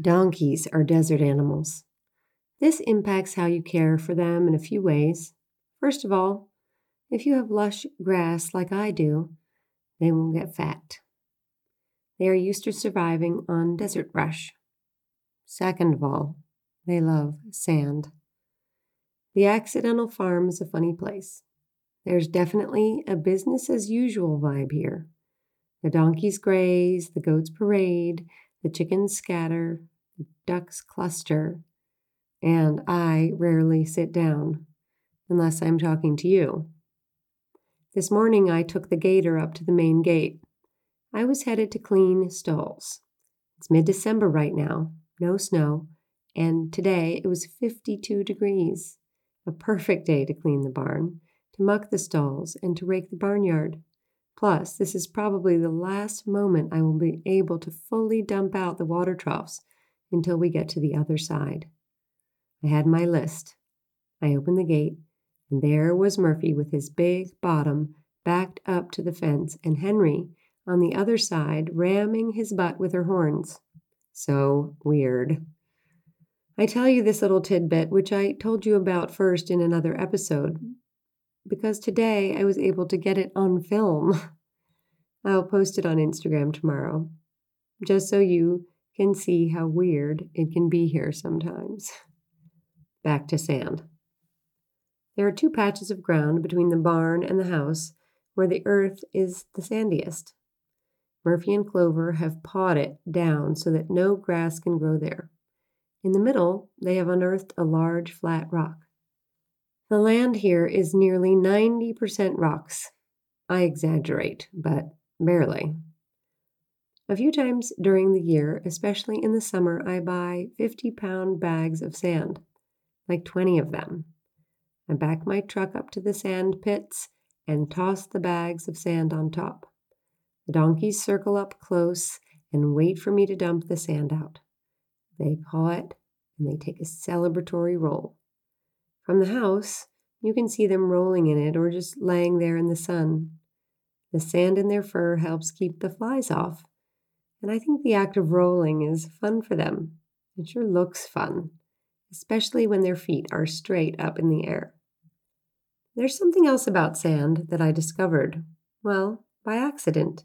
Donkeys are desert animals. This impacts how you care for them in a few ways. First of all, if you have lush grass like I do, they won't get fat. They are used to surviving on desert brush. Second of all, they love sand. The accidental farm is a funny place. There's definitely a business as usual vibe here. The donkeys graze, the goats parade, the chickens scatter, the ducks cluster, and I rarely sit down unless I'm talking to you. This morning I took the gator up to the main gate. I was headed to clean stalls. It's mid December right now, no snow, and today it was 52 degrees. A perfect day to clean the barn, to muck the stalls, and to rake the barnyard. Plus, this is probably the last moment I will be able to fully dump out the water troughs until we get to the other side. I had my list. I opened the gate, and there was Murphy with his big bottom backed up to the fence, and Henry on the other side ramming his butt with her horns. So weird. I tell you this little tidbit, which I told you about first in another episode, because today I was able to get it on film. I'll post it on Instagram tomorrow, just so you can see how weird it can be here sometimes. Back to sand. There are two patches of ground between the barn and the house where the earth is the sandiest. Murphy and Clover have pawed it down so that no grass can grow there. In the middle, they have unearthed a large flat rock. The land here is nearly 90% rocks. I exaggerate, but barely. A few times during the year, especially in the summer, I buy 50 pound bags of sand, like 20 of them. I back my truck up to the sand pits and toss the bags of sand on top. The donkeys circle up close and wait for me to dump the sand out. They paw it and they take a celebratory roll. From the house, you can see them rolling in it or just laying there in the sun. The sand in their fur helps keep the flies off, and I think the act of rolling is fun for them. It sure looks fun, especially when their feet are straight up in the air. There's something else about sand that I discovered, well, by accident.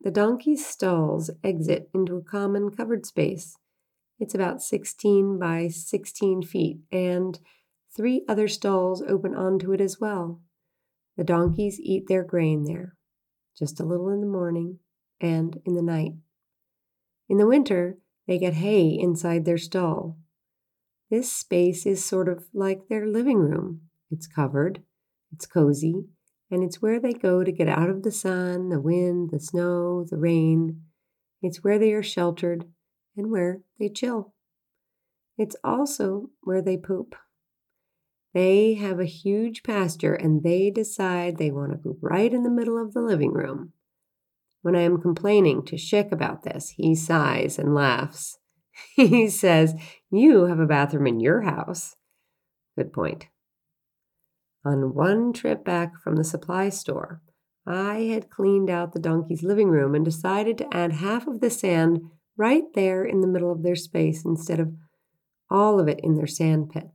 The donkey's stalls exit into a common covered space. It's about 16 by 16 feet, and Three other stalls open onto it as well. The donkeys eat their grain there, just a little in the morning and in the night. In the winter, they get hay inside their stall. This space is sort of like their living room. It's covered, it's cozy, and it's where they go to get out of the sun, the wind, the snow, the rain. It's where they are sheltered and where they chill. It's also where they poop. They have a huge pasture and they decide they want to poop right in the middle of the living room. When I am complaining to Schick about this, he sighs and laughs. He says, You have a bathroom in your house. Good point. On one trip back from the supply store, I had cleaned out the donkey's living room and decided to add half of the sand right there in the middle of their space instead of all of it in their sand pit.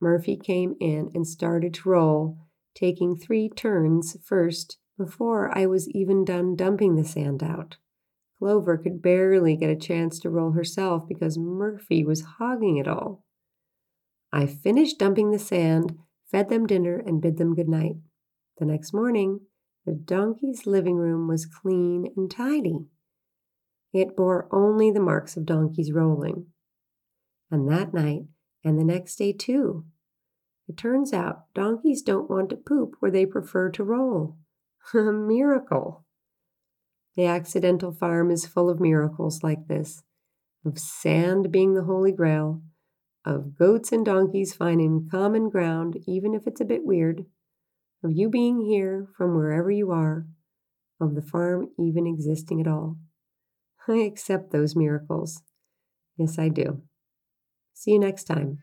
Murphy came in and started to roll, taking three turns first before I was even done dumping the sand out. Clover could barely get a chance to roll herself because Murphy was hogging it all. I finished dumping the sand, fed them dinner, and bid them good night. The next morning, the donkey's living room was clean and tidy. It bore only the marks of donkey's rolling. And that night, and the next day too. It turns out donkeys don't want to poop where they prefer to roll. A miracle. The accidental farm is full of miracles like this of sand being the holy grail, of goats and donkeys finding common ground, even if it's a bit weird, of you being here from wherever you are, of the farm even existing at all. I accept those miracles. Yes, I do. See you next time.